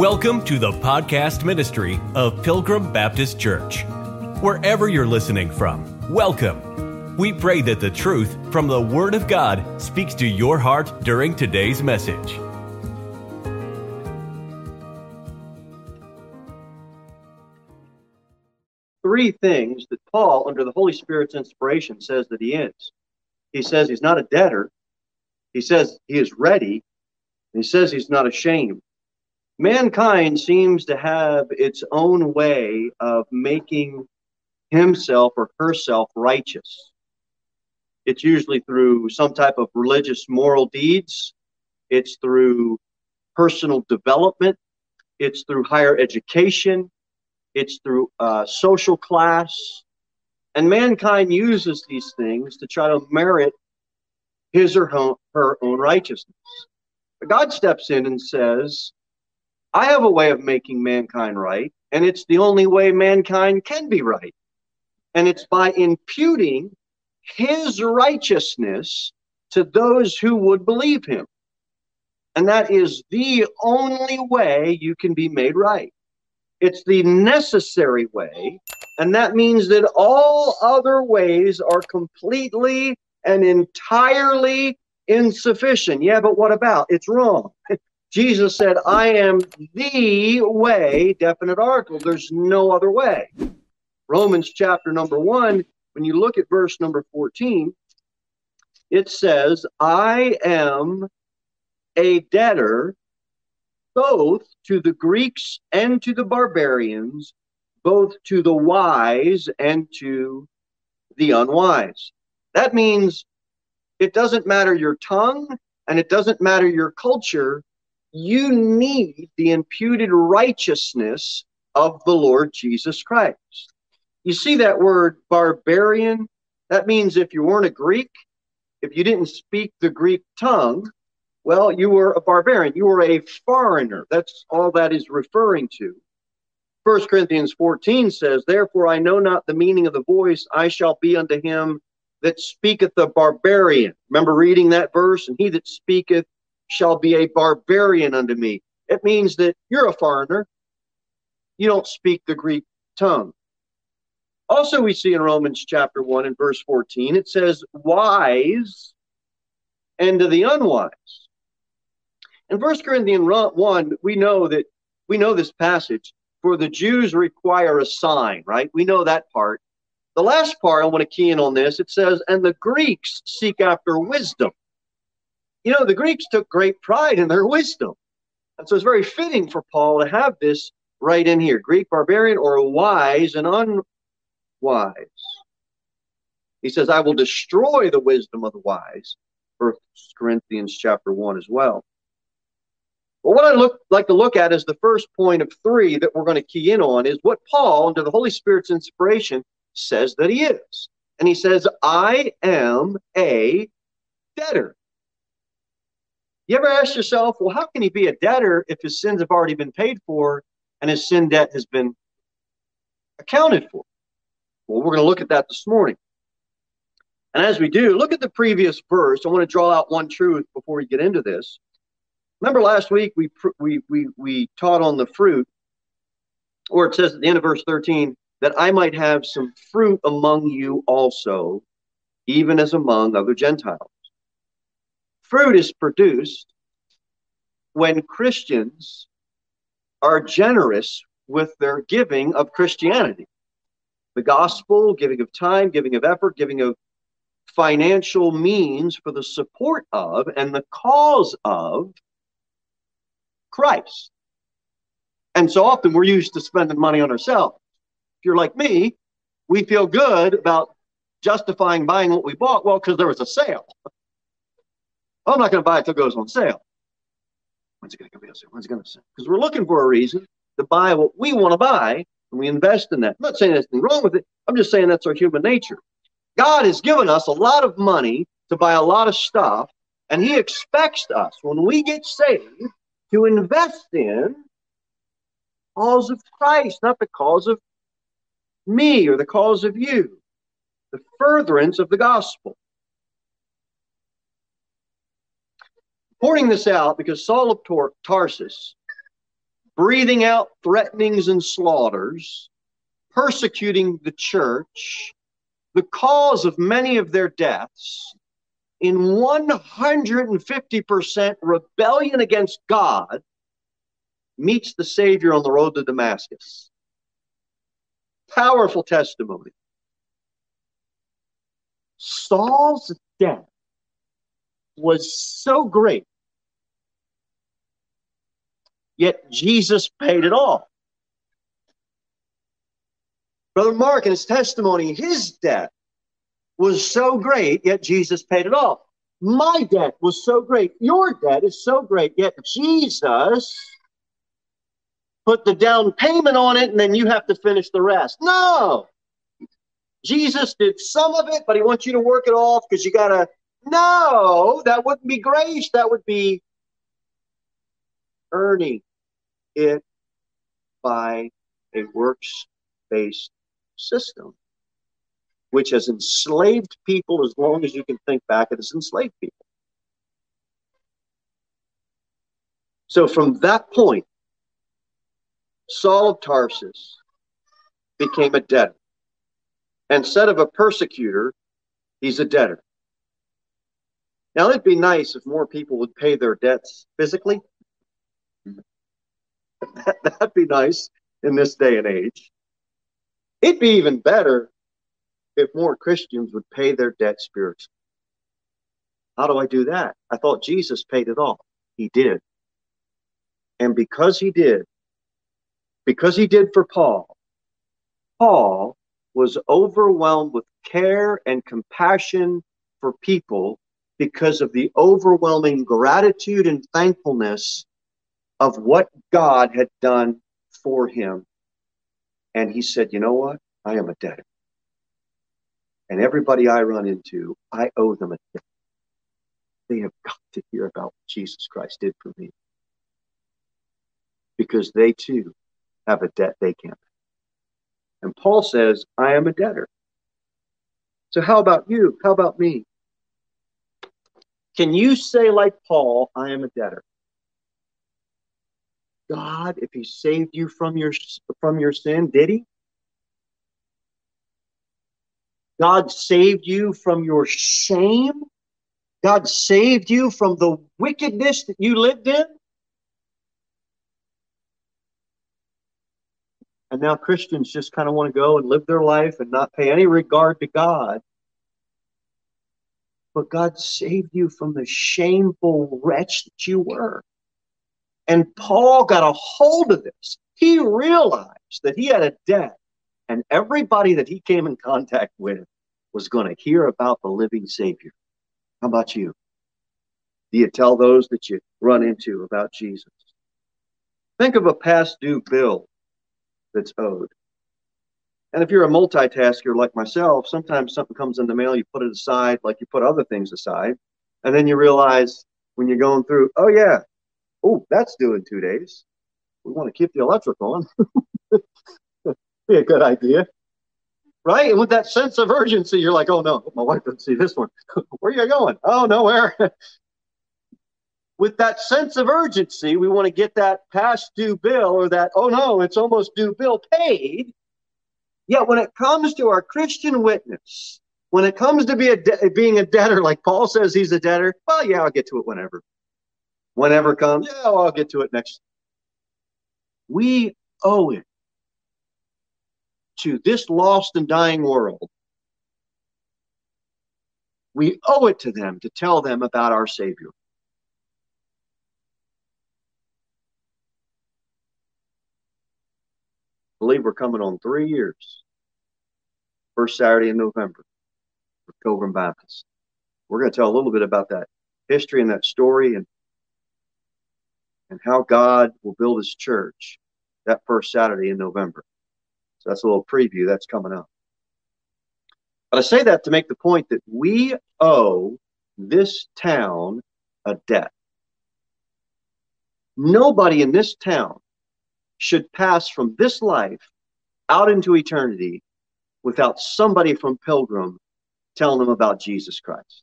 Welcome to the podcast ministry of Pilgrim Baptist Church. Wherever you're listening from, welcome. We pray that the truth from the Word of God speaks to your heart during today's message. Three things that Paul, under the Holy Spirit's inspiration, says that he is. He says he's not a debtor. He says he is ready. And he says he's not ashamed. Mankind seems to have its own way of making himself or herself righteous. It's usually through some type of religious moral deeds, it's through personal development, it's through higher education, it's through uh, social class. And mankind uses these things to try to merit his or her own righteousness. But God steps in and says, I have a way of making mankind right, and it's the only way mankind can be right. And it's by imputing his righteousness to those who would believe him. And that is the only way you can be made right. It's the necessary way. And that means that all other ways are completely and entirely insufficient. Yeah, but what about? It's wrong. Jesus said, I am the way, definite article. There's no other way. Romans chapter number one, when you look at verse number 14, it says, I am a debtor both to the Greeks and to the barbarians, both to the wise and to the unwise. That means it doesn't matter your tongue and it doesn't matter your culture. You need the imputed righteousness of the Lord Jesus Christ. You see that word barbarian? That means if you weren't a Greek, if you didn't speak the Greek tongue, well, you were a barbarian. You were a foreigner. That's all that is referring to. 1 Corinthians 14 says, Therefore I know not the meaning of the voice, I shall be unto him that speaketh the barbarian. Remember reading that verse? And he that speaketh shall be a barbarian unto me. It means that you're a foreigner. You don't speak the Greek tongue. Also, we see in Romans chapter 1 and verse 14, it says, wise and to the unwise. In 1 Corinthians 1, we know that we know this passage, for the Jews require a sign, right? We know that part. The last part, I want to key in on this. It says, and the Greeks seek after wisdom. You know, the Greeks took great pride in their wisdom. And so it's very fitting for Paul to have this right in here Greek barbarian or wise and unwise. He says, I will destroy the wisdom of the wise. First Corinthians chapter 1 as well. But what I look like to look at is the first point of three that we're going to key in on is what Paul, under the Holy Spirit's inspiration, says that he is. And he says, I am a debtor. You ever ask yourself, well, how can he be a debtor if his sins have already been paid for and his sin debt has been accounted for? Well, we're going to look at that this morning. And as we do, look at the previous verse. I want to draw out one truth before we get into this. Remember last week we we we we taught on the fruit, or it says at the end of verse 13 that I might have some fruit among you also, even as among other Gentiles. Fruit is produced when Christians are generous with their giving of Christianity the gospel, giving of time, giving of effort, giving of financial means for the support of and the cause of Christ. And so often we're used to spending money on ourselves. If you're like me, we feel good about justifying buying what we bought. Well, because there was a sale. I'm not going to buy it till it goes on sale. When's it going to be on sale? When's it going to sale? Because we're looking for a reason to buy what we want to buy and we invest in that. I'm not saying there's anything wrong with it. I'm just saying that's our human nature. God has given us a lot of money to buy a lot of stuff, and He expects us, when we get saved, to invest in cause of Christ, not the cause of me or the cause of you, the furtherance of the gospel. Pointing this out because Saul of Tar- Tarsus breathing out threatenings and slaughters, persecuting the church, the cause of many of their deaths, in 150% rebellion against God, meets the Savior on the road to Damascus. Powerful testimony. Saul's death was so great, yet Jesus paid it all. Brother Mark, in his testimony, his debt was so great, yet Jesus paid it all. My debt was so great. Your debt is so great, yet Jesus put the down payment on it, and then you have to finish the rest. No. Jesus did some of it, but he wants you to work it off because you got to. No, that wouldn't be grace. That would be earning it by a works based system which has enslaved people as long as you can think back, it has enslaved people. So from that point, Saul of Tarsus became a debtor. Instead of a persecutor, he's a debtor. Now, it'd be nice if more people would pay their debts physically. That'd be nice in this day and age. It'd be even better if more Christians would pay their debt spiritually. How do I do that? I thought Jesus paid it all. He did. And because he did, because he did for Paul, Paul was overwhelmed with care and compassion for people because of the overwhelming gratitude and thankfulness of what God had done for him. And he said, You know what? I am a debtor. And everybody I run into, I owe them a debt. They have got to hear about what Jesus Christ did for me. Because they too have a debt they can't pay. And Paul says, I am a debtor. So how about you? How about me? Can you say, like Paul, I am a debtor? God, if he saved you from your from your sin, did he? God saved you from your shame. God saved you from the wickedness that you lived in. And now Christians just kind of want to go and live their life and not pay any regard to God. But God saved you from the shameful wretch that you were. And Paul got a hold of this. He realized that he had a debt and everybody that he came in contact with was going to hear about the living Savior. How about you? Do you tell those that you run into about Jesus? Think of a past due bill that's owed. And if you're a multitasker like myself, sometimes something comes in the mail, you put it aside like you put other things aside. And then you realize when you're going through, oh, yeah, oh, that's due in two days. We want to keep the electric on. be a good idea. Right? And with that sense of urgency, you're like, oh no, my wife didn't see this one. Where are you going? Oh, nowhere. with that sense of urgency, we want to get that past due bill or that, oh no, it's almost due bill paid. Yet when it comes to our Christian witness, when it comes to be a de- being a debtor, like Paul says he's a debtor, well, yeah, I'll get to it whenever. Whenever comes, yeah, well, I'll get to it next. We owe it to this lost and dying world, we owe it to them to tell them about our Savior. I believe we're coming on three years. First Saturday in November for Pilgrim Baptist. We're going to tell a little bit about that history and that story and and how God will build his church that first Saturday in November. So that's a little preview that's coming up. But I say that to make the point that we owe this town a debt. Nobody in this town should pass from this life out into eternity without somebody from Pilgrim telling them about Jesus Christ.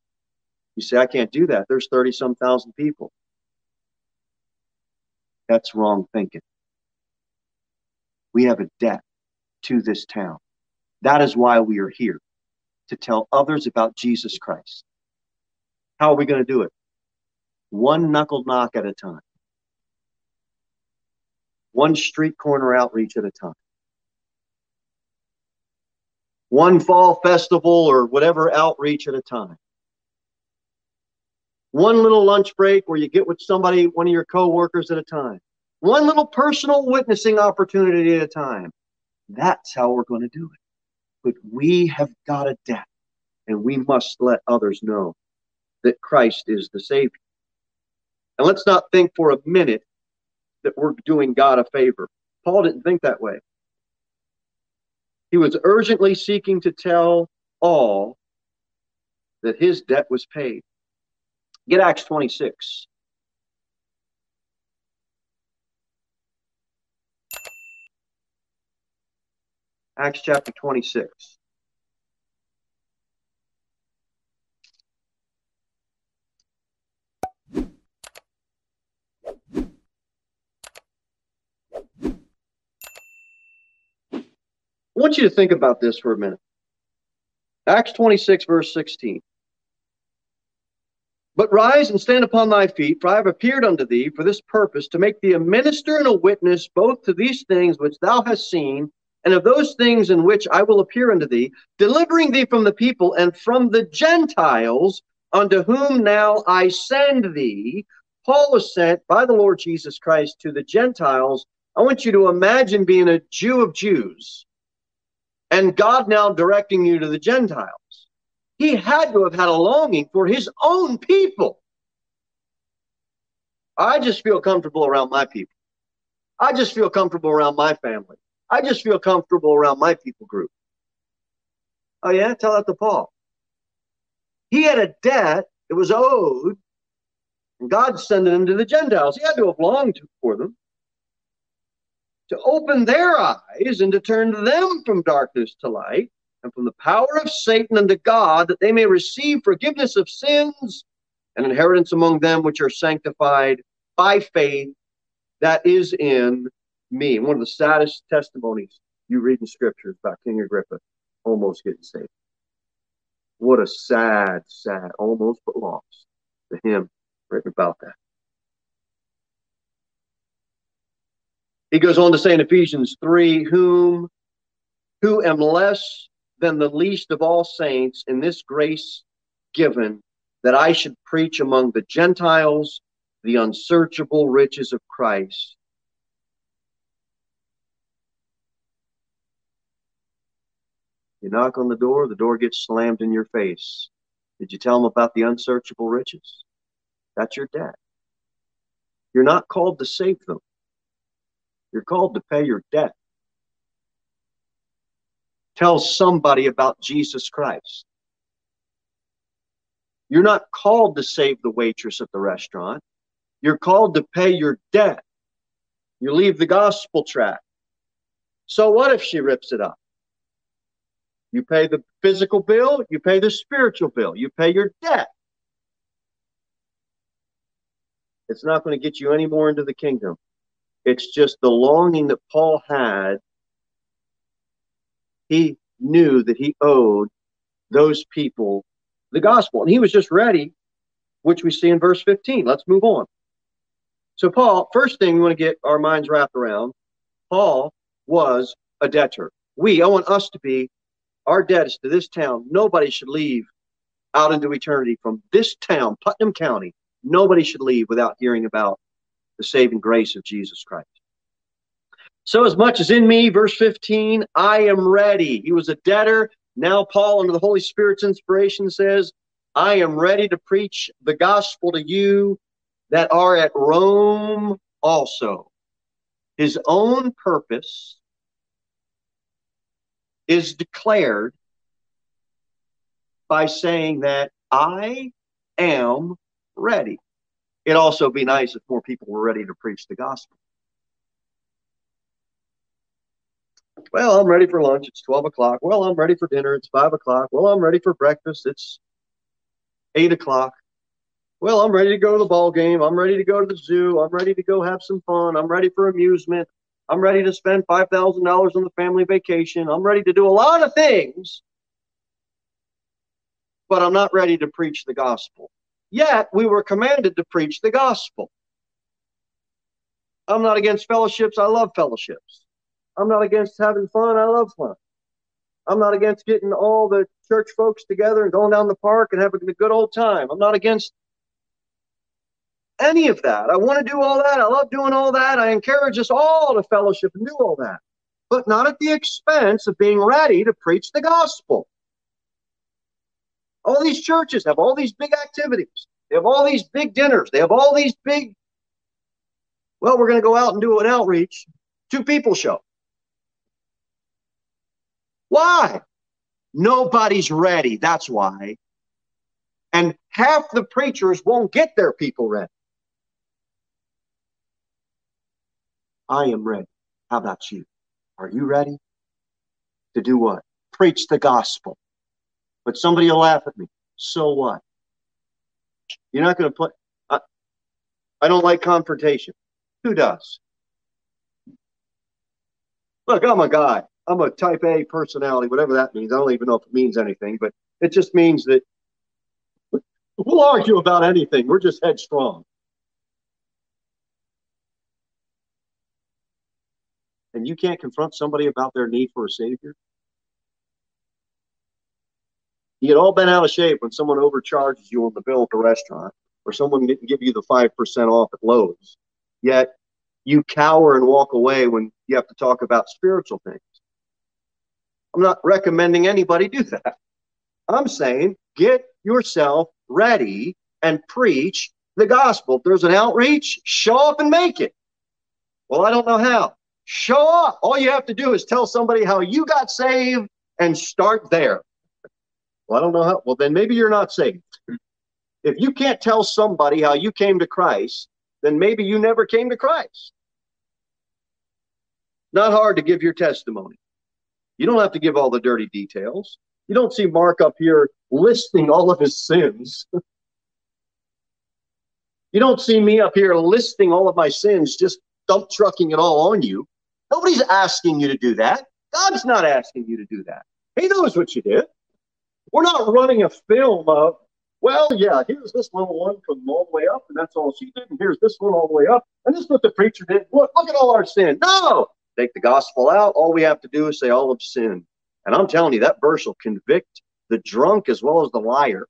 You say, I can't do that. There's 30 some thousand people. That's wrong thinking. We have a debt to this town. That is why we are here to tell others about Jesus Christ. How are we going to do it? One knuckle knock at a time, one street corner outreach at a time, one fall festival or whatever outreach at a time. One little lunch break where you get with somebody, one of your coworkers at a time. One little personal witnessing opportunity at a time. That's how we're going to do it. But we have got a debt, and we must let others know that Christ is the Savior. And let's not think for a minute that we're doing God a favor. Paul didn't think that way. He was urgently seeking to tell all that his debt was paid. Get Acts 26. Acts chapter 26. I want you to think about this for a minute. Acts 26, verse 16. But rise and stand upon thy feet, for I have appeared unto thee for this purpose, to make thee a minister and a witness both to these things which thou hast seen, and of those things in which I will appear unto thee, delivering thee from the people and from the Gentiles, unto whom now I send thee. Paul was sent by the Lord Jesus Christ to the Gentiles. I want you to imagine being a Jew of Jews and God now directing you to the Gentiles. He had to have had a longing for his own people. I just feel comfortable around my people. I just feel comfortable around my family. I just feel comfortable around my people group. Oh, yeah? Tell that to Paul. He had a debt that was owed, and God sending him to the Gentiles. He had to have longed for them to open their eyes and to turn them from darkness to light and from the power of Satan unto God, that they may receive forgiveness of sins and inheritance among them which are sanctified by faith that is in me. One of the saddest testimonies you read in scriptures about King Agrippa almost getting saved. What a sad, sad, almost but lost to him written about that. He goes on to say in Ephesians 3 whom who am less than the least of all saints in this grace given that I should preach among the Gentiles the unsearchable riches of Christ. You knock on the door, the door gets slammed in your face. Did you tell them about the unsearchable riches? That's your debt. You're not called to save them. You're called to pay your debt. Tell somebody about Jesus Christ. You're not called to save the waitress at the restaurant. You're called to pay your debt. You leave the gospel track. So what if she rips it up? You pay the physical bill, you pay the spiritual bill, you pay your debt. It's not going to get you any more into the kingdom. It's just the longing that Paul had. He knew that he owed those people the gospel. And he was just ready, which we see in verse 15. Let's move on. So, Paul, first thing we want to get our minds wrapped around Paul was a debtor. We, I want us to be, our debt is to this town. Nobody should leave out into eternity from this town, Putnam County. Nobody should leave without hearing about the saving grace of Jesus Christ. So, as much as in me, verse 15, I am ready. He was a debtor. Now, Paul, under the Holy Spirit's inspiration, says, I am ready to preach the gospel to you that are at Rome also. His own purpose is declared by saying that I am ready. It'd also be nice if more people were ready to preach the gospel. Well, I'm ready for lunch. It's 12 o'clock. Well, I'm ready for dinner. It's 5 o'clock. Well, I'm ready for breakfast. It's 8 o'clock. Well, I'm ready to go to the ball game. I'm ready to go to the zoo. I'm ready to go have some fun. I'm ready for amusement. I'm ready to spend $5,000 on the family vacation. I'm ready to do a lot of things, but I'm not ready to preach the gospel. Yet we were commanded to preach the gospel. I'm not against fellowships. I love fellowships. I'm not against having fun. I love fun. I'm not against getting all the church folks together and going down the park and having a good old time. I'm not against any of that. I want to do all that. I love doing all that. I encourage us all to fellowship and do all that, but not at the expense of being ready to preach the gospel. All these churches have all these big activities. They have all these big dinners. They have all these big, well, we're going to go out and do an outreach. Two people show. Why? Nobody's ready. That's why. And half the preachers won't get their people ready. I am ready. How about you? Are you ready to do what? Preach the gospel. But somebody will laugh at me. So what? You're not going to put. I, I don't like confrontation. Who does? Look, I'm a guy. I'm a type A personality, whatever that means. I don't even know if it means anything, but it just means that we'll argue about anything. We're just headstrong. And you can't confront somebody about their need for a savior. You get all bent out of shape when someone overcharges you on the bill at the restaurant, or someone didn't give you the five percent off at Lowe's. Yet you cower and walk away when you have to talk about spiritual things. I'm not recommending anybody do that. I'm saying get yourself ready and preach the gospel. If there's an outreach, show up and make it. Well, I don't know how. Show up. All you have to do is tell somebody how you got saved and start there. Well, I don't know how. Well, then maybe you're not saved. If you can't tell somebody how you came to Christ, then maybe you never came to Christ. Not hard to give your testimony. You don't have to give all the dirty details. You don't see Mark up here listing all of his sins. you don't see me up here listing all of my sins, just dump trucking it all on you. Nobody's asking you to do that. God's not asking you to do that. He knows what you did. We're not running a film of, well, yeah, here's this little one from all the way up, and that's all she did, and here's this one all the way up, and this is what the preacher did. Look, look at all our sin. No, take the gospel out. All we have to do is say all of sin. And I'm telling you, that verse will convict the drunk as well as the liar.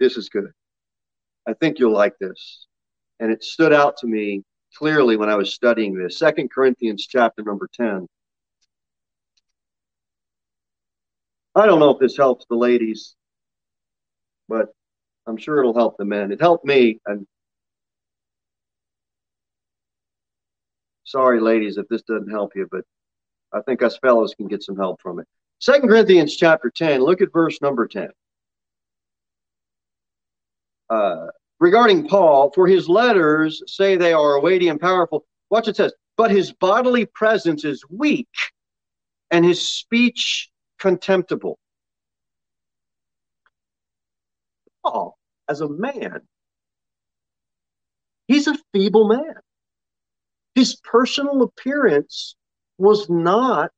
This is good. I think you'll like this. And it stood out to me clearly when I was studying this. Second Corinthians chapter number 10. I don't know if this helps the ladies, but I'm sure it'll help the men. It helped me. And sorry, ladies, if this doesn't help you, but I think us fellows can get some help from it. Second Corinthians chapter 10, look at verse number 10. Uh, regarding Paul, for his letters say they are weighty and powerful. Watch it says, but his bodily presence is weak and his speech contemptible. Paul as a man. He's a feeble man. His personal appearance was not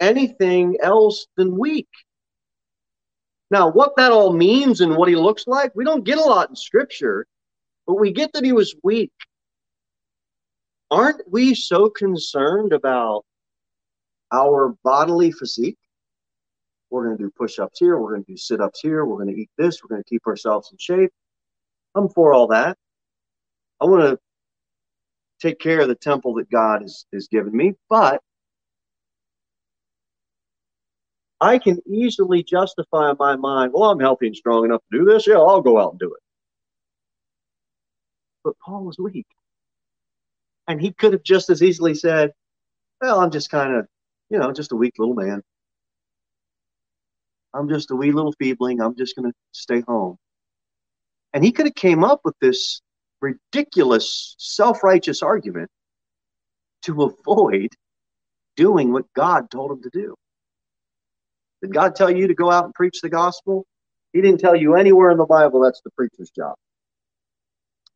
anything else than weak. Now, what that all means and what he looks like, we don't get a lot in scripture, but we get that he was weak. Aren't we so concerned about our bodily physique? We're going to do push ups here. We're going to do sit ups here. We're going to eat this. We're going to keep ourselves in shape. I'm for all that. I want to take care of the temple that God has, has given me, but I can easily justify in my mind, well, I'm healthy and strong enough to do this. Yeah, I'll go out and do it. But Paul was weak. And he could have just as easily said, well, I'm just kind of, you know, just a weak little man. I'm just a wee little feebling. I'm just going to stay home. And he could have came up with this ridiculous self-righteous argument to avoid doing what God told him to do. Did God tell you to go out and preach the gospel? He didn't tell you anywhere in the Bible that's the preacher's job.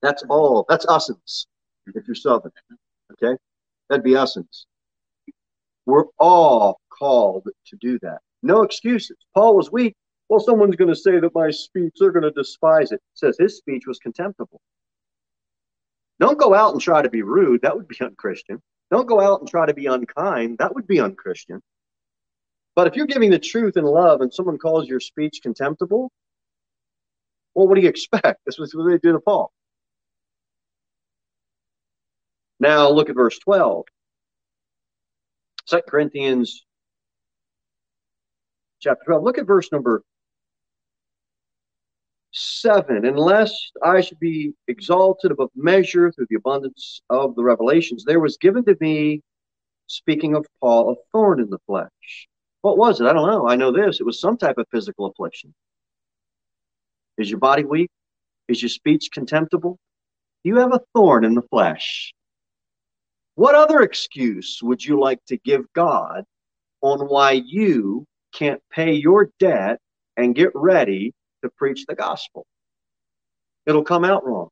That's all. That's usins, if you're Southern. Okay? That'd be usins. We're all called to do that. No excuses. Paul was weak. Well, someone's going to say that my speech, they're going to despise it. Says his speech was contemptible. Don't go out and try to be rude. That would be unchristian. Don't go out and try to be unkind. That would be unchristian. But if you're giving the truth in love and someone calls your speech contemptible, well, what do you expect? This was what they did to Paul. Now look at verse 12. 2 Corinthians chapter 12. Look at verse number 7. Unless I should be exalted above measure through the abundance of the revelations, there was given to me, speaking of Paul, a thorn in the flesh. What was it? I don't know. I know this. It was some type of physical affliction. Is your body weak? Is your speech contemptible? You have a thorn in the flesh. What other excuse would you like to give God on why you can't pay your debt and get ready to preach the gospel? It'll come out wrong.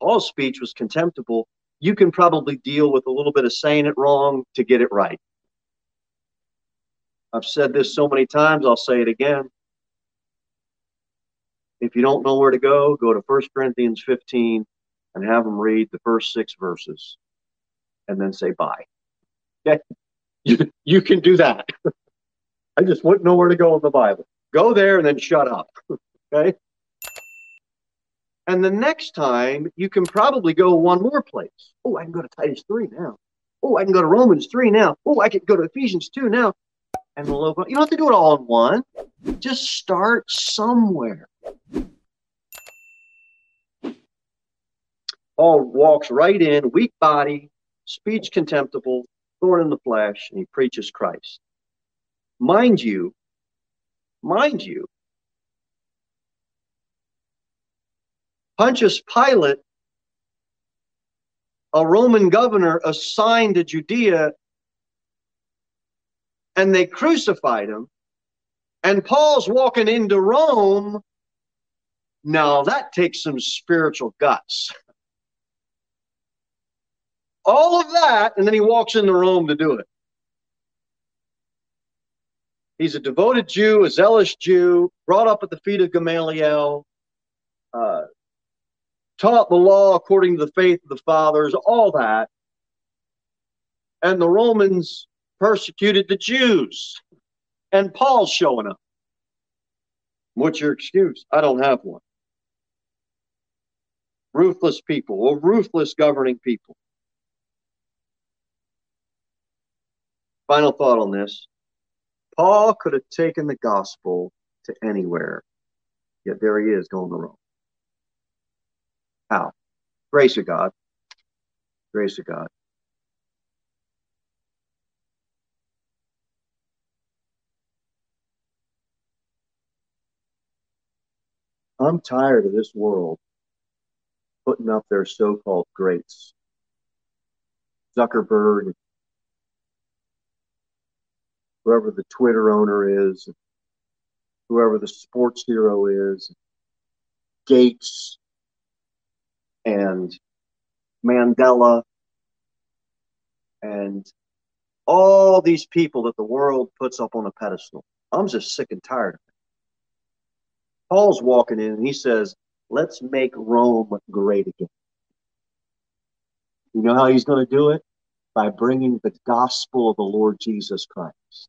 Paul's speech was contemptible. You can probably deal with a little bit of saying it wrong to get it right. I've said this so many times, I'll say it again. If you don't know where to go, go to 1 Corinthians 15 and have them read the first six verses and then say bye. Okay? You, you can do that. I just wouldn't know where to go in the Bible. Go there and then shut up. Okay? And the next time, you can probably go one more place. Oh, I can go to Titus 3 now. Oh, I can go to Romans 3 now. Oh, I can go to Ephesians 2 now. And the local, you don't have to do it all in one. Just start somewhere. Paul walks right in, weak body, speech contemptible, thorn in the flesh, and he preaches Christ. Mind you, mind you, Pontius Pilate, a Roman governor assigned to Judea, and they crucified him. And Paul's walking into Rome. Now that takes some spiritual guts. All of that, and then he walks into Rome to do it. He's a devoted Jew, a zealous Jew, brought up at the feet of Gamaliel, uh, taught the law according to the faith of the fathers, all that. And the Romans persecuted the Jews. And Paul's showing up. What's your excuse? I don't have one. Ruthless people, or ruthless governing people. Final thought on this. Paul could have taken the gospel to anywhere, yet there he is going to Rome. How? Grace of God. Grace of God. I'm tired of this world putting up their so called greats. Zuckerberg, whoever the Twitter owner is, whoever the sports hero is, Gates and Mandela and all these people that the world puts up on a pedestal. I'm just sick and tired of it. Paul's walking in and he says, Let's make Rome great again. You know how he's going to do it? By bringing the gospel of the Lord Jesus Christ.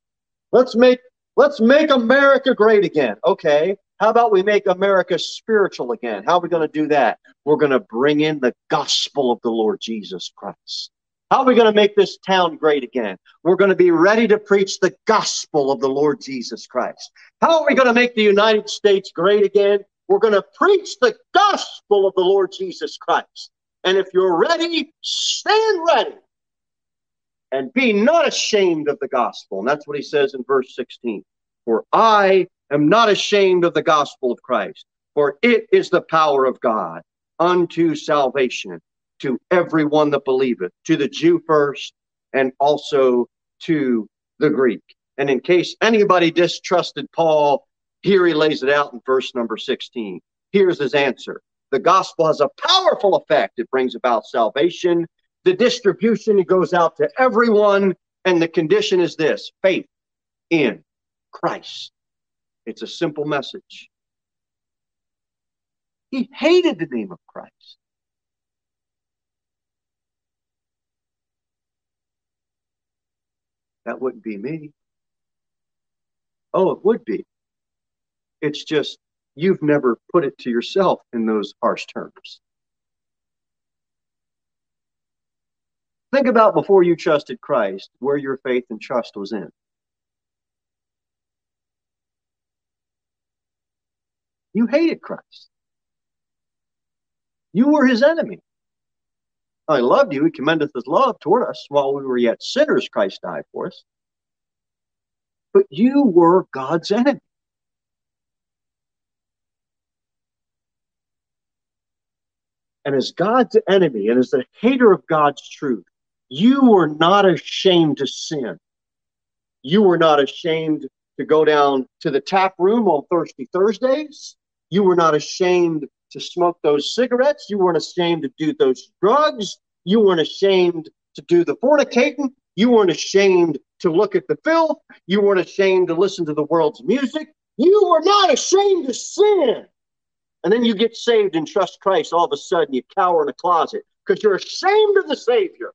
Let's make let's make America great again. Okay. How about we make America spiritual again? How are we going to do that? We're going to bring in the gospel of the Lord Jesus Christ. How are we going to make this town great again? We're going to be ready to preach the gospel of the Lord Jesus Christ. How are we going to make the United States great again? We're going to preach the gospel of the Lord Jesus Christ. And if you're ready, stand ready and be not ashamed of the gospel. And that's what he says in verse 16. For I am not ashamed of the gospel of Christ, for it is the power of God unto salvation to everyone that believeth, to the Jew first, and also to the Greek. And in case anybody distrusted Paul, Here he lays it out in verse number 16. Here's his answer. The gospel has a powerful effect. It brings about salvation. The distribution goes out to everyone. And the condition is this faith in Christ. It's a simple message. He hated the name of Christ. That wouldn't be me. Oh, it would be. It's just you've never put it to yourself in those harsh terms. Think about before you trusted Christ, where your faith and trust was in. You hated Christ. You were his enemy. I loved you. He commendeth his love toward us while we were yet sinners. Christ died for us. But you were God's enemy. And as God's enemy and as the hater of God's truth, you were not ashamed to sin. You were not ashamed to go down to the tap room on Thirsty Thursdays. You were not ashamed to smoke those cigarettes. You weren't ashamed to do those drugs. You weren't ashamed to do the fornicating. You weren't ashamed to look at the filth. You weren't ashamed to listen to the world's music. You were not ashamed to sin. And then you get saved and trust Christ. All of a sudden, you cower in a closet because you're ashamed of the Savior.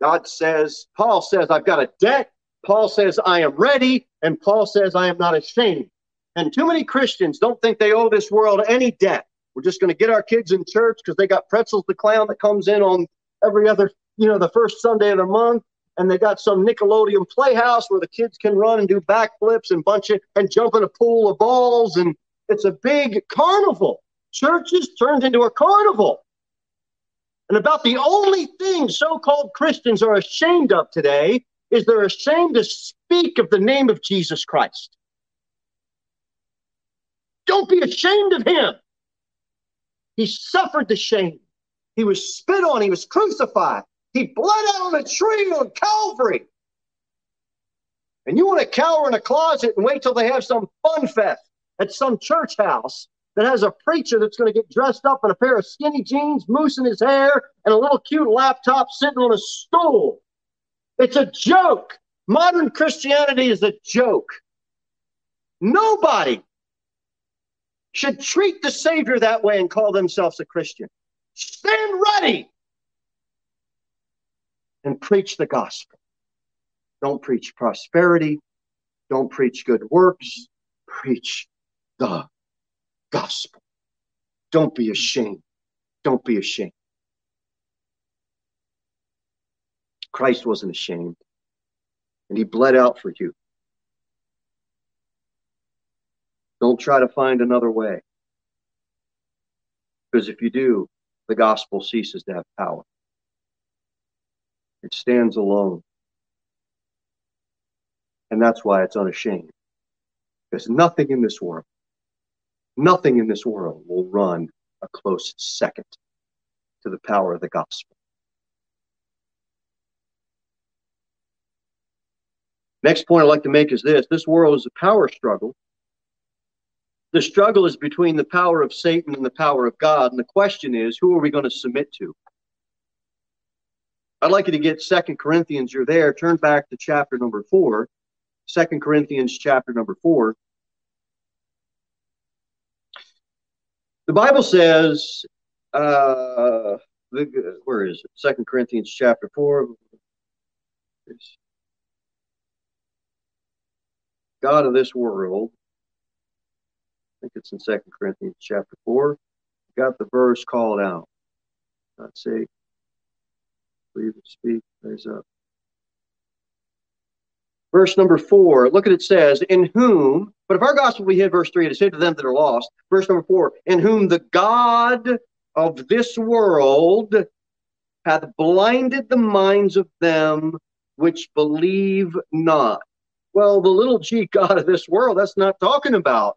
God says, Paul says, I've got a debt. Paul says, I am ready. And Paul says, I am not ashamed. And too many Christians don't think they owe this world any debt. We're just going to get our kids in church because they got pretzels the clown that comes in on every other, you know, the first Sunday of the month. And they got some Nickelodeon playhouse where the kids can run and do backflips and bunch of and jump in a pool of balls. And it's a big carnival. Churches turned into a carnival. And about the only thing so called Christians are ashamed of today is they're ashamed to speak of the name of Jesus Christ. Don't be ashamed of him. He suffered the shame. He was spit on. He was crucified. He bled out on a tree on Calvary. And you want to cower in a closet and wait till they have some fun fest at some church house that has a preacher that's going to get dressed up in a pair of skinny jeans, mousse in his hair, and a little cute laptop sitting on a stool. It's a joke. Modern Christianity is a joke. Nobody should treat the Savior that way and call themselves a Christian. Stand ready and preach the gospel. Don't preach prosperity. Don't preach good works. Preach the gospel. Don't be ashamed. Don't be ashamed. Christ wasn't ashamed, and he bled out for you. Don't try to find another way. Because if you do, the gospel ceases to have power. It stands alone. And that's why it's unashamed. Because nothing in this world, nothing in this world will run a close second to the power of the gospel. Next point I'd like to make is this this world is a power struggle the struggle is between the power of Satan and the power of God. And the question is, who are we going to submit to? I'd like you to get Second Corinthians. You're there. Turn back to chapter number four. Second Corinthians chapter number four. The Bible says, uh, where is it? Second Corinthians chapter four. God of this world I think it's in Second Corinthians chapter 4. Got the verse called out. Let's see. Believe and speak. There's a verse number four. Look at it says, In whom, but if our gospel be hid, verse three, it is hid to them that are lost. Verse number four, in whom the God of this world hath blinded the minds of them which believe not. Well, the little g God of this world, that's not talking about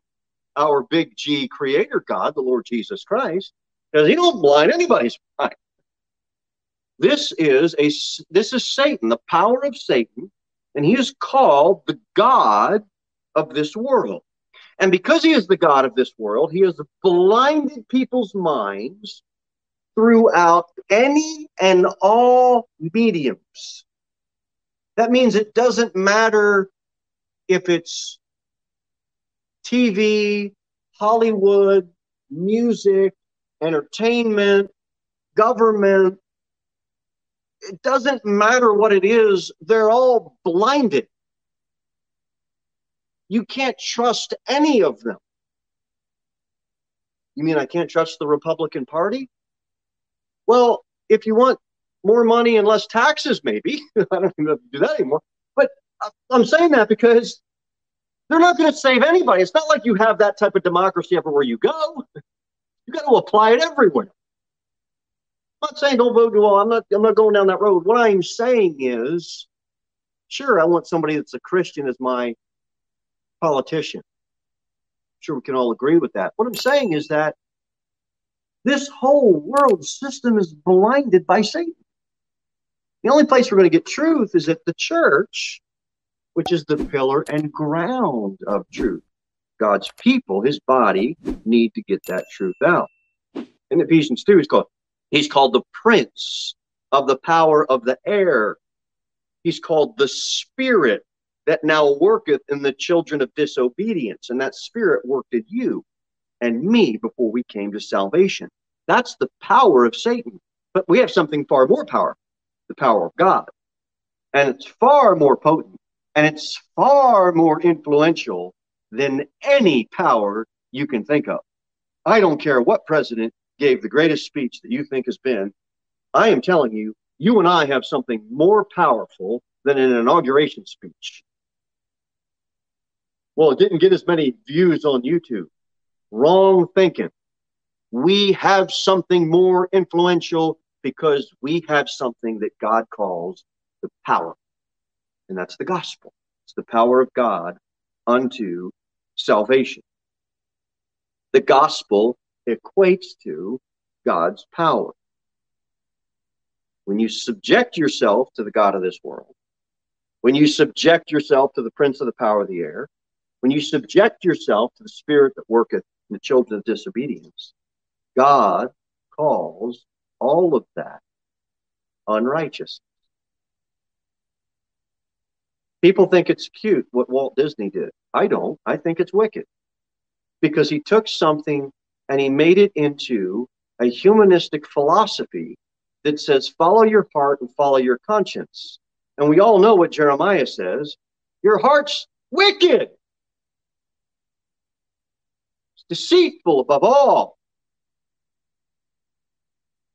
our big G creator God, the Lord Jesus Christ, because he don't blind anybody's mind. This is a this is Satan, the power of Satan And he is called the God of this world. And because he is the God of this world, he has blinded people's minds throughout any and all mediums. That means it doesn't matter if it's TV, Hollywood, music, entertainment, government. It doesn't matter what it is, they're all blinded. You can't trust any of them. You mean I can't trust the Republican Party? Well, if you want more money and less taxes, maybe. I don't even have to do that anymore. But I'm saying that because they're not going to save anybody. It's not like you have that type of democracy everywhere you go. You got to apply it everywhere. I'm not saying don't vote. Well, I'm not. I'm not going down that road. What I'm saying is, sure, I want somebody that's a Christian as my politician. Sure, we can all agree with that. What I'm saying is that this whole world system is blinded by Satan. The only place we're going to get truth is at the church, which is the pillar and ground of truth. God's people, his body, need to get that truth out. In Ephesians 2, he's called, he's called the prince of the power of the air. He's called the spirit that now worketh in the children of disobedience. And that spirit worked in you and me before we came to salvation. That's the power of Satan. But we have something far more powerful the power of God. And it's far more potent and it's far more influential than any power you can think of. I don't care what president gave the greatest speech that you think has been. I am telling you, you and I have something more powerful than an inauguration speech. Well, it didn't get as many views on YouTube. Wrong thinking. We have something more influential because we have something that God calls the power, and that's the gospel. It's the power of God unto salvation. The gospel equates to God's power. When you subject yourself to the God of this world, when you subject yourself to the prince of the power of the air, when you subject yourself to the spirit that worketh in the children of disobedience, God calls all of that unrighteous. People think it's cute what Walt Disney did. I don't. I think it's wicked because he took something and he made it into a humanistic philosophy that says follow your heart and follow your conscience. And we all know what Jeremiah says your heart's wicked, it's deceitful above all.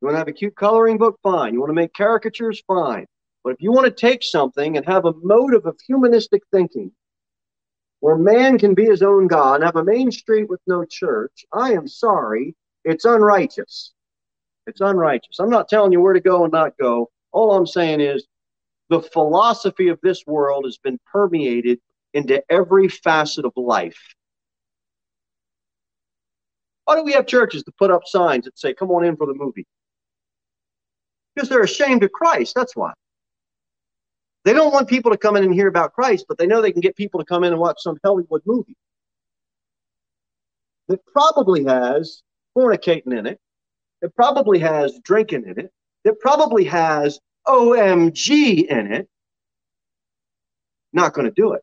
You want to have a cute coloring book? Fine. You want to make caricatures? Fine. But if you want to take something and have a motive of humanistic thinking where man can be his own God and have a main street with no church, I am sorry, it's unrighteous. It's unrighteous. I'm not telling you where to go and not go. All I'm saying is the philosophy of this world has been permeated into every facet of life. Why do we have churches to put up signs that say, come on in for the movie? Because they're ashamed of Christ. That's why. They don't want people to come in and hear about Christ, but they know they can get people to come in and watch some Hollywood movie that probably has fornicating in it. It probably has drinking in it. It probably has OMG in it. Not going to do it.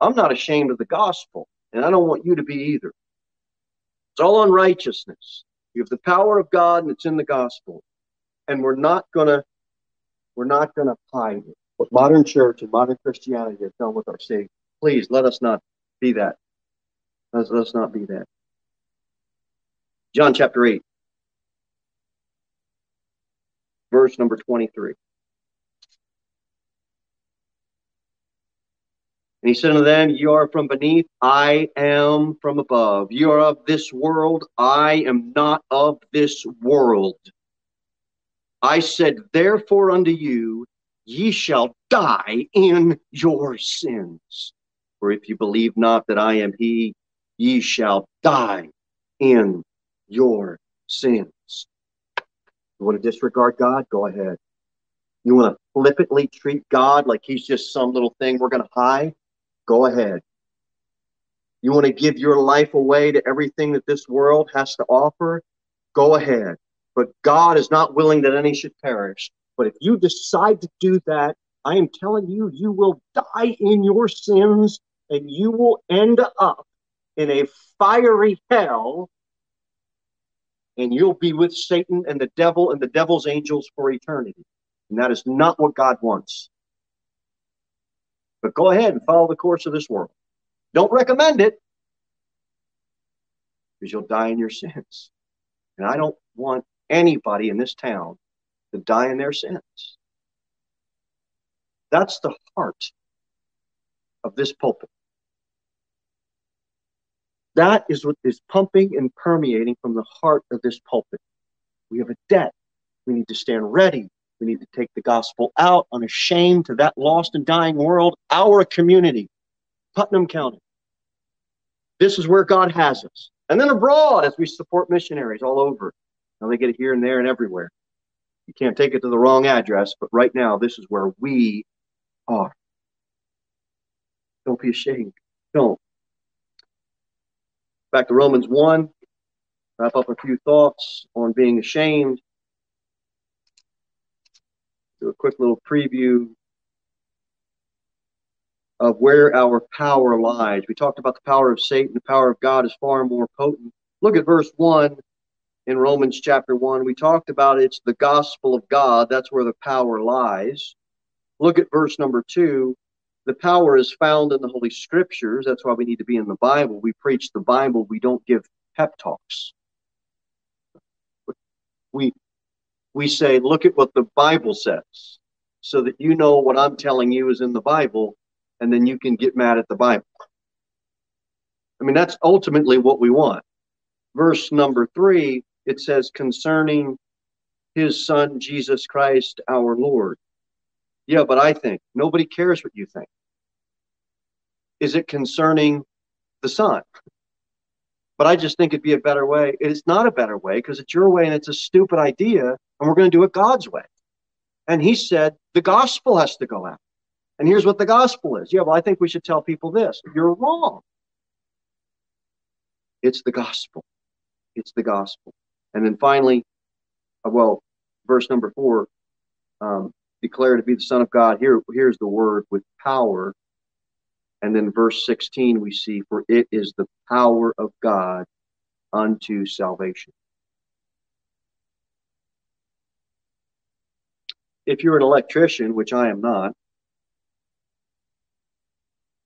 I'm not ashamed of the gospel, and I don't want you to be either. It's all unrighteousness. You have the power of God, and it's in the gospel, and we're not going to we're not going to hide it what modern church and modern Christianity has done with our Savior. Please let us not be that. Let's, let's not be that. John chapter 8, verse number 23. And he said unto them, You are from beneath, I am from above. You are of this world, I am not of this world. I said, Therefore unto you, ye shall die in your sins. For if you believe not that I am he, ye shall die in your sins. You want to disregard God? Go ahead. You want to flippantly treat God like he's just some little thing we're going to hide? Go ahead. You want to give your life away to everything that this world has to offer? Go ahead. But God is not willing that any should perish. But if you decide to do that, I am telling you, you will die in your sins and you will end up in a fiery hell and you'll be with Satan and the devil and the devil's angels for eternity. And that is not what God wants. But go ahead and follow the course of this world. Don't recommend it because you'll die in your sins. And I don't want anybody in this town to die in their sins. That's the heart of this pulpit. That is what is pumping and permeating from the heart of this pulpit. We have a debt. We need to stand ready. We need to take the gospel out unashamed to that lost and dying world, our community, Putnam County. This is where God has us. And then abroad as we support missionaries all over. Now they get it here and there and everywhere. You can't take it to the wrong address, but right now this is where we are. Don't be ashamed. Don't back to Romans 1, wrap up a few thoughts on being ashamed. Do a quick little preview of where our power lies. We talked about the power of Satan. The power of God is far more potent. Look at verse 1 in Romans chapter 1. We talked about it's the gospel of God. That's where the power lies. Look at verse number 2 the power is found in the Holy Scriptures. That's why we need to be in the Bible. We preach the Bible. We don't give pep talks. We we say, look at what the Bible says, so that you know what I'm telling you is in the Bible, and then you can get mad at the Bible. I mean, that's ultimately what we want. Verse number three, it says, concerning his son, Jesus Christ, our Lord. Yeah, but I think nobody cares what you think. Is it concerning the Son? But I just think it'd be a better way. It is not a better way because it's your way and it's a stupid idea, and we're going to do it God's way. And he said the gospel has to go out. And here's what the gospel is. Yeah, well, I think we should tell people this. You're wrong. It's the gospel. It's the gospel. And then finally, uh, well, verse number four, um, declare to be the Son of God. Here, here's the word with power. And then verse 16, we see, for it is the power of God unto salvation. If you're an electrician, which I am not,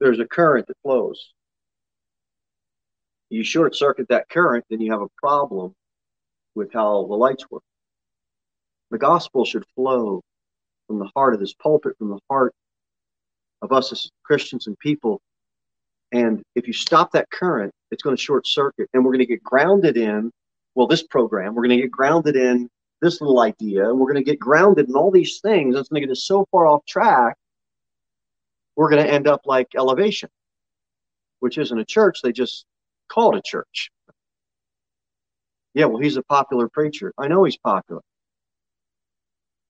there's a current that flows. You short circuit that current, then you have a problem with how the lights work. The gospel should flow from the heart of this pulpit, from the heart of us as Christians and people. And if you stop that current, it's going to short circuit and we're going to get grounded in, well, this program, we're going to get grounded in this little idea, and we're going to get grounded in all these things. It's going to get us so far off track, we're going to end up like elevation, which isn't a church. They just call it a church. Yeah, well, he's a popular preacher. I know he's popular.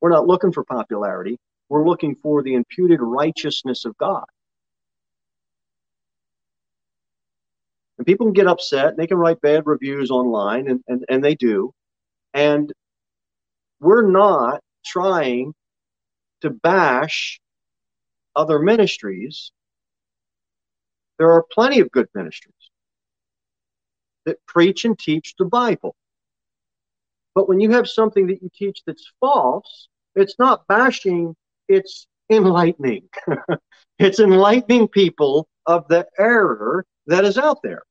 We're not looking for popularity. We're looking for the imputed righteousness of God. And people can get upset, and they can write bad reviews online, and, and, and they do. And we're not trying to bash other ministries. There are plenty of good ministries that preach and teach the Bible. But when you have something that you teach that's false, it's not bashing, it's enlightening. it's enlightening people of the error that is out there.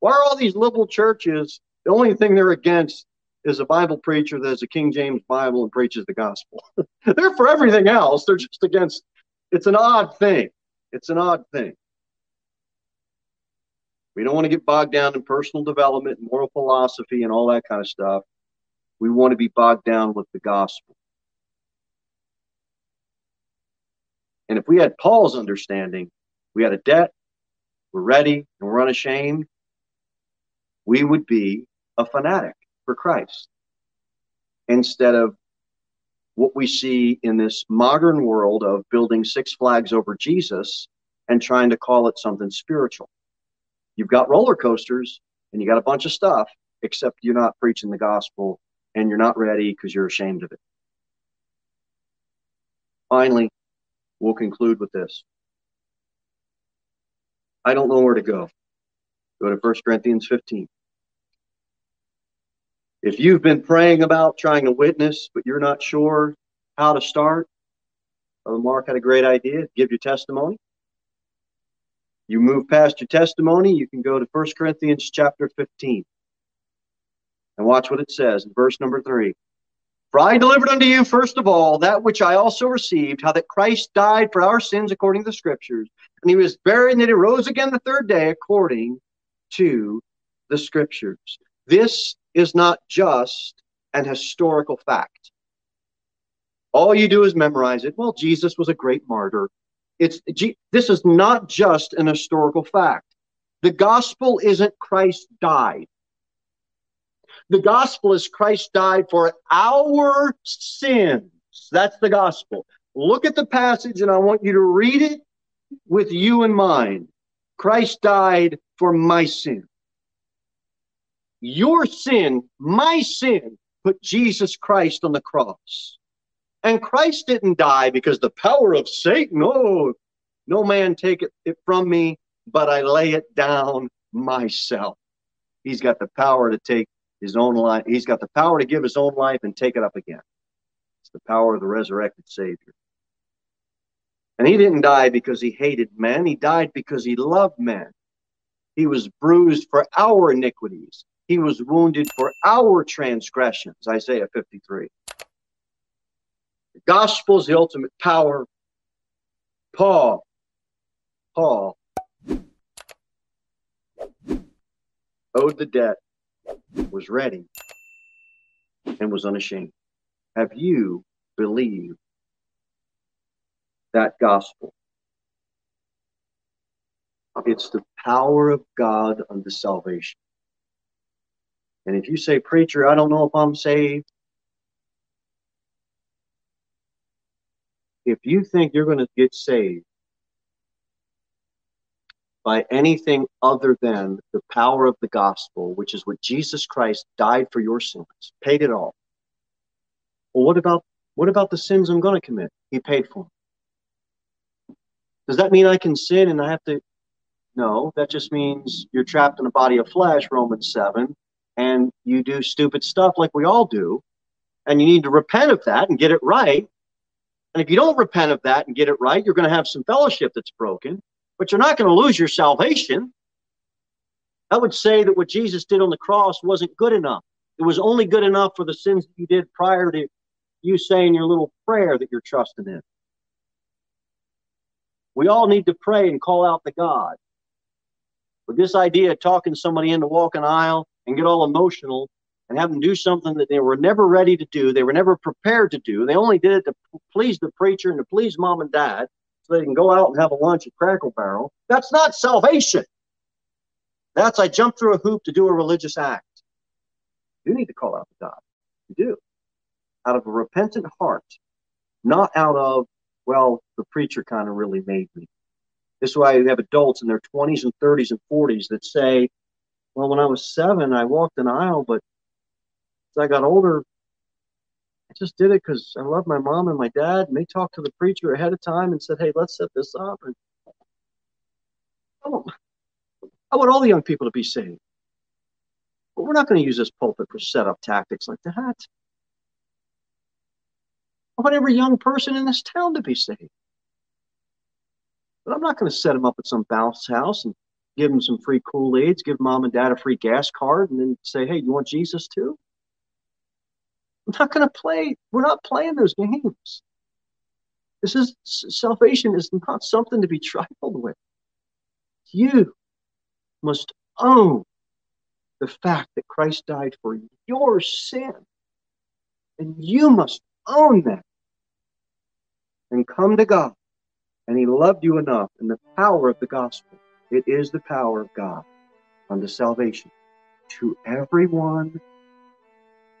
Why are all these liberal churches, the only thing they're against is a Bible preacher that has a King James Bible and preaches the gospel? they're for everything else. They're just against, it's an odd thing. It's an odd thing. We don't want to get bogged down in personal development moral philosophy and all that kind of stuff. We want to be bogged down with the gospel. And if we had Paul's understanding, we had a debt, we're ready, and we're unashamed, we would be a fanatic for Christ instead of what we see in this modern world of building six flags over Jesus and trying to call it something spiritual. You've got roller coasters and you got a bunch of stuff, except you're not preaching the gospel and you're not ready because you're ashamed of it. Finally, we'll conclude with this. I don't know where to go. Go to 1 Corinthians 15. If you've been praying about trying to witness, but you're not sure how to start, Mark had a great idea. Give your testimony. You move past your testimony, you can go to 1 Corinthians chapter 15. And watch what it says in verse number 3. For I delivered unto you first of all that which I also received, how that Christ died for our sins according to the Scriptures, and he was buried, and that he rose again the third day according to the Scriptures. This is not just an historical fact. All you do is memorize it. Well, Jesus was a great martyr. It's this is not just an historical fact. The gospel isn't Christ died. The gospel is Christ died for our sins. That's the gospel. Look at the passage and I want you to read it with you in mind. Christ died for my sin. Your sin, my sin, put Jesus Christ on the cross. And Christ didn't die because the power of Satan, oh, no man take it, it from me, but I lay it down myself. He's got the power to take his own life. He's got the power to give his own life and take it up again. It's the power of the resurrected Savior. And he didn't die because he hated men. He died because he loved men. He was bruised for our iniquities. He was wounded for our transgressions. Isaiah 53. The gospel is the ultimate power. Paul, Paul owed the debt, was ready, and was unashamed. Have you believed that gospel? It's the power of God unto salvation. And if you say, Preacher, I don't know if I'm saved, if you think you're going to get saved by anything other than the power of the gospel, which is what Jesus Christ died for your sins, paid it all. Well, what about what about the sins I'm going to commit? He paid for them. Does that mean I can sin and I have to? No, that just means you're trapped in a body of flesh, Romans 7, and you do stupid stuff like we all do, and you need to repent of that and get it right. And if you don't repent of that and get it right, you're going to have some fellowship that's broken, but you're not going to lose your salvation. I would say that what Jesus did on the cross wasn't good enough. It was only good enough for the sins that you did prior to you saying your little prayer that you're trusting in. We all need to pray and call out to God. But this idea of talking somebody into walking aisle and get all emotional and have them do something that they were never ready to do. They were never prepared to do. They only did it to please the preacher and to please mom and dad so they can go out and have a lunch at Cracker Barrel. That's not salvation. That's I jump through a hoop to do a religious act. You need to call out to God. You do. Out of a repentant heart, not out of, well, the preacher kind of really made me. This is why you have adults in their 20s and 30s and 40s that say, well, when I was seven, I walked an aisle, but as I got older, I just did it because I love my mom and my dad, and they talked to the preacher ahead of time and said, "Hey, let's set this up." And I want, I want all the young people to be saved, but we're not going to use this pulpit for setup tactics like that. I want every young person in this town to be saved, but I'm not going to set them up at some bounce house and give them some free Kool-Aids, give mom and dad a free gas card, and then say, hey, you want Jesus too? I'm not going to play. We're not playing those games. This is salvation is not something to be trifled with. You must own the fact that Christ died for your sin. And you must own that and come to God. And He loved you enough in the power of the gospel it is the power of God unto salvation to everyone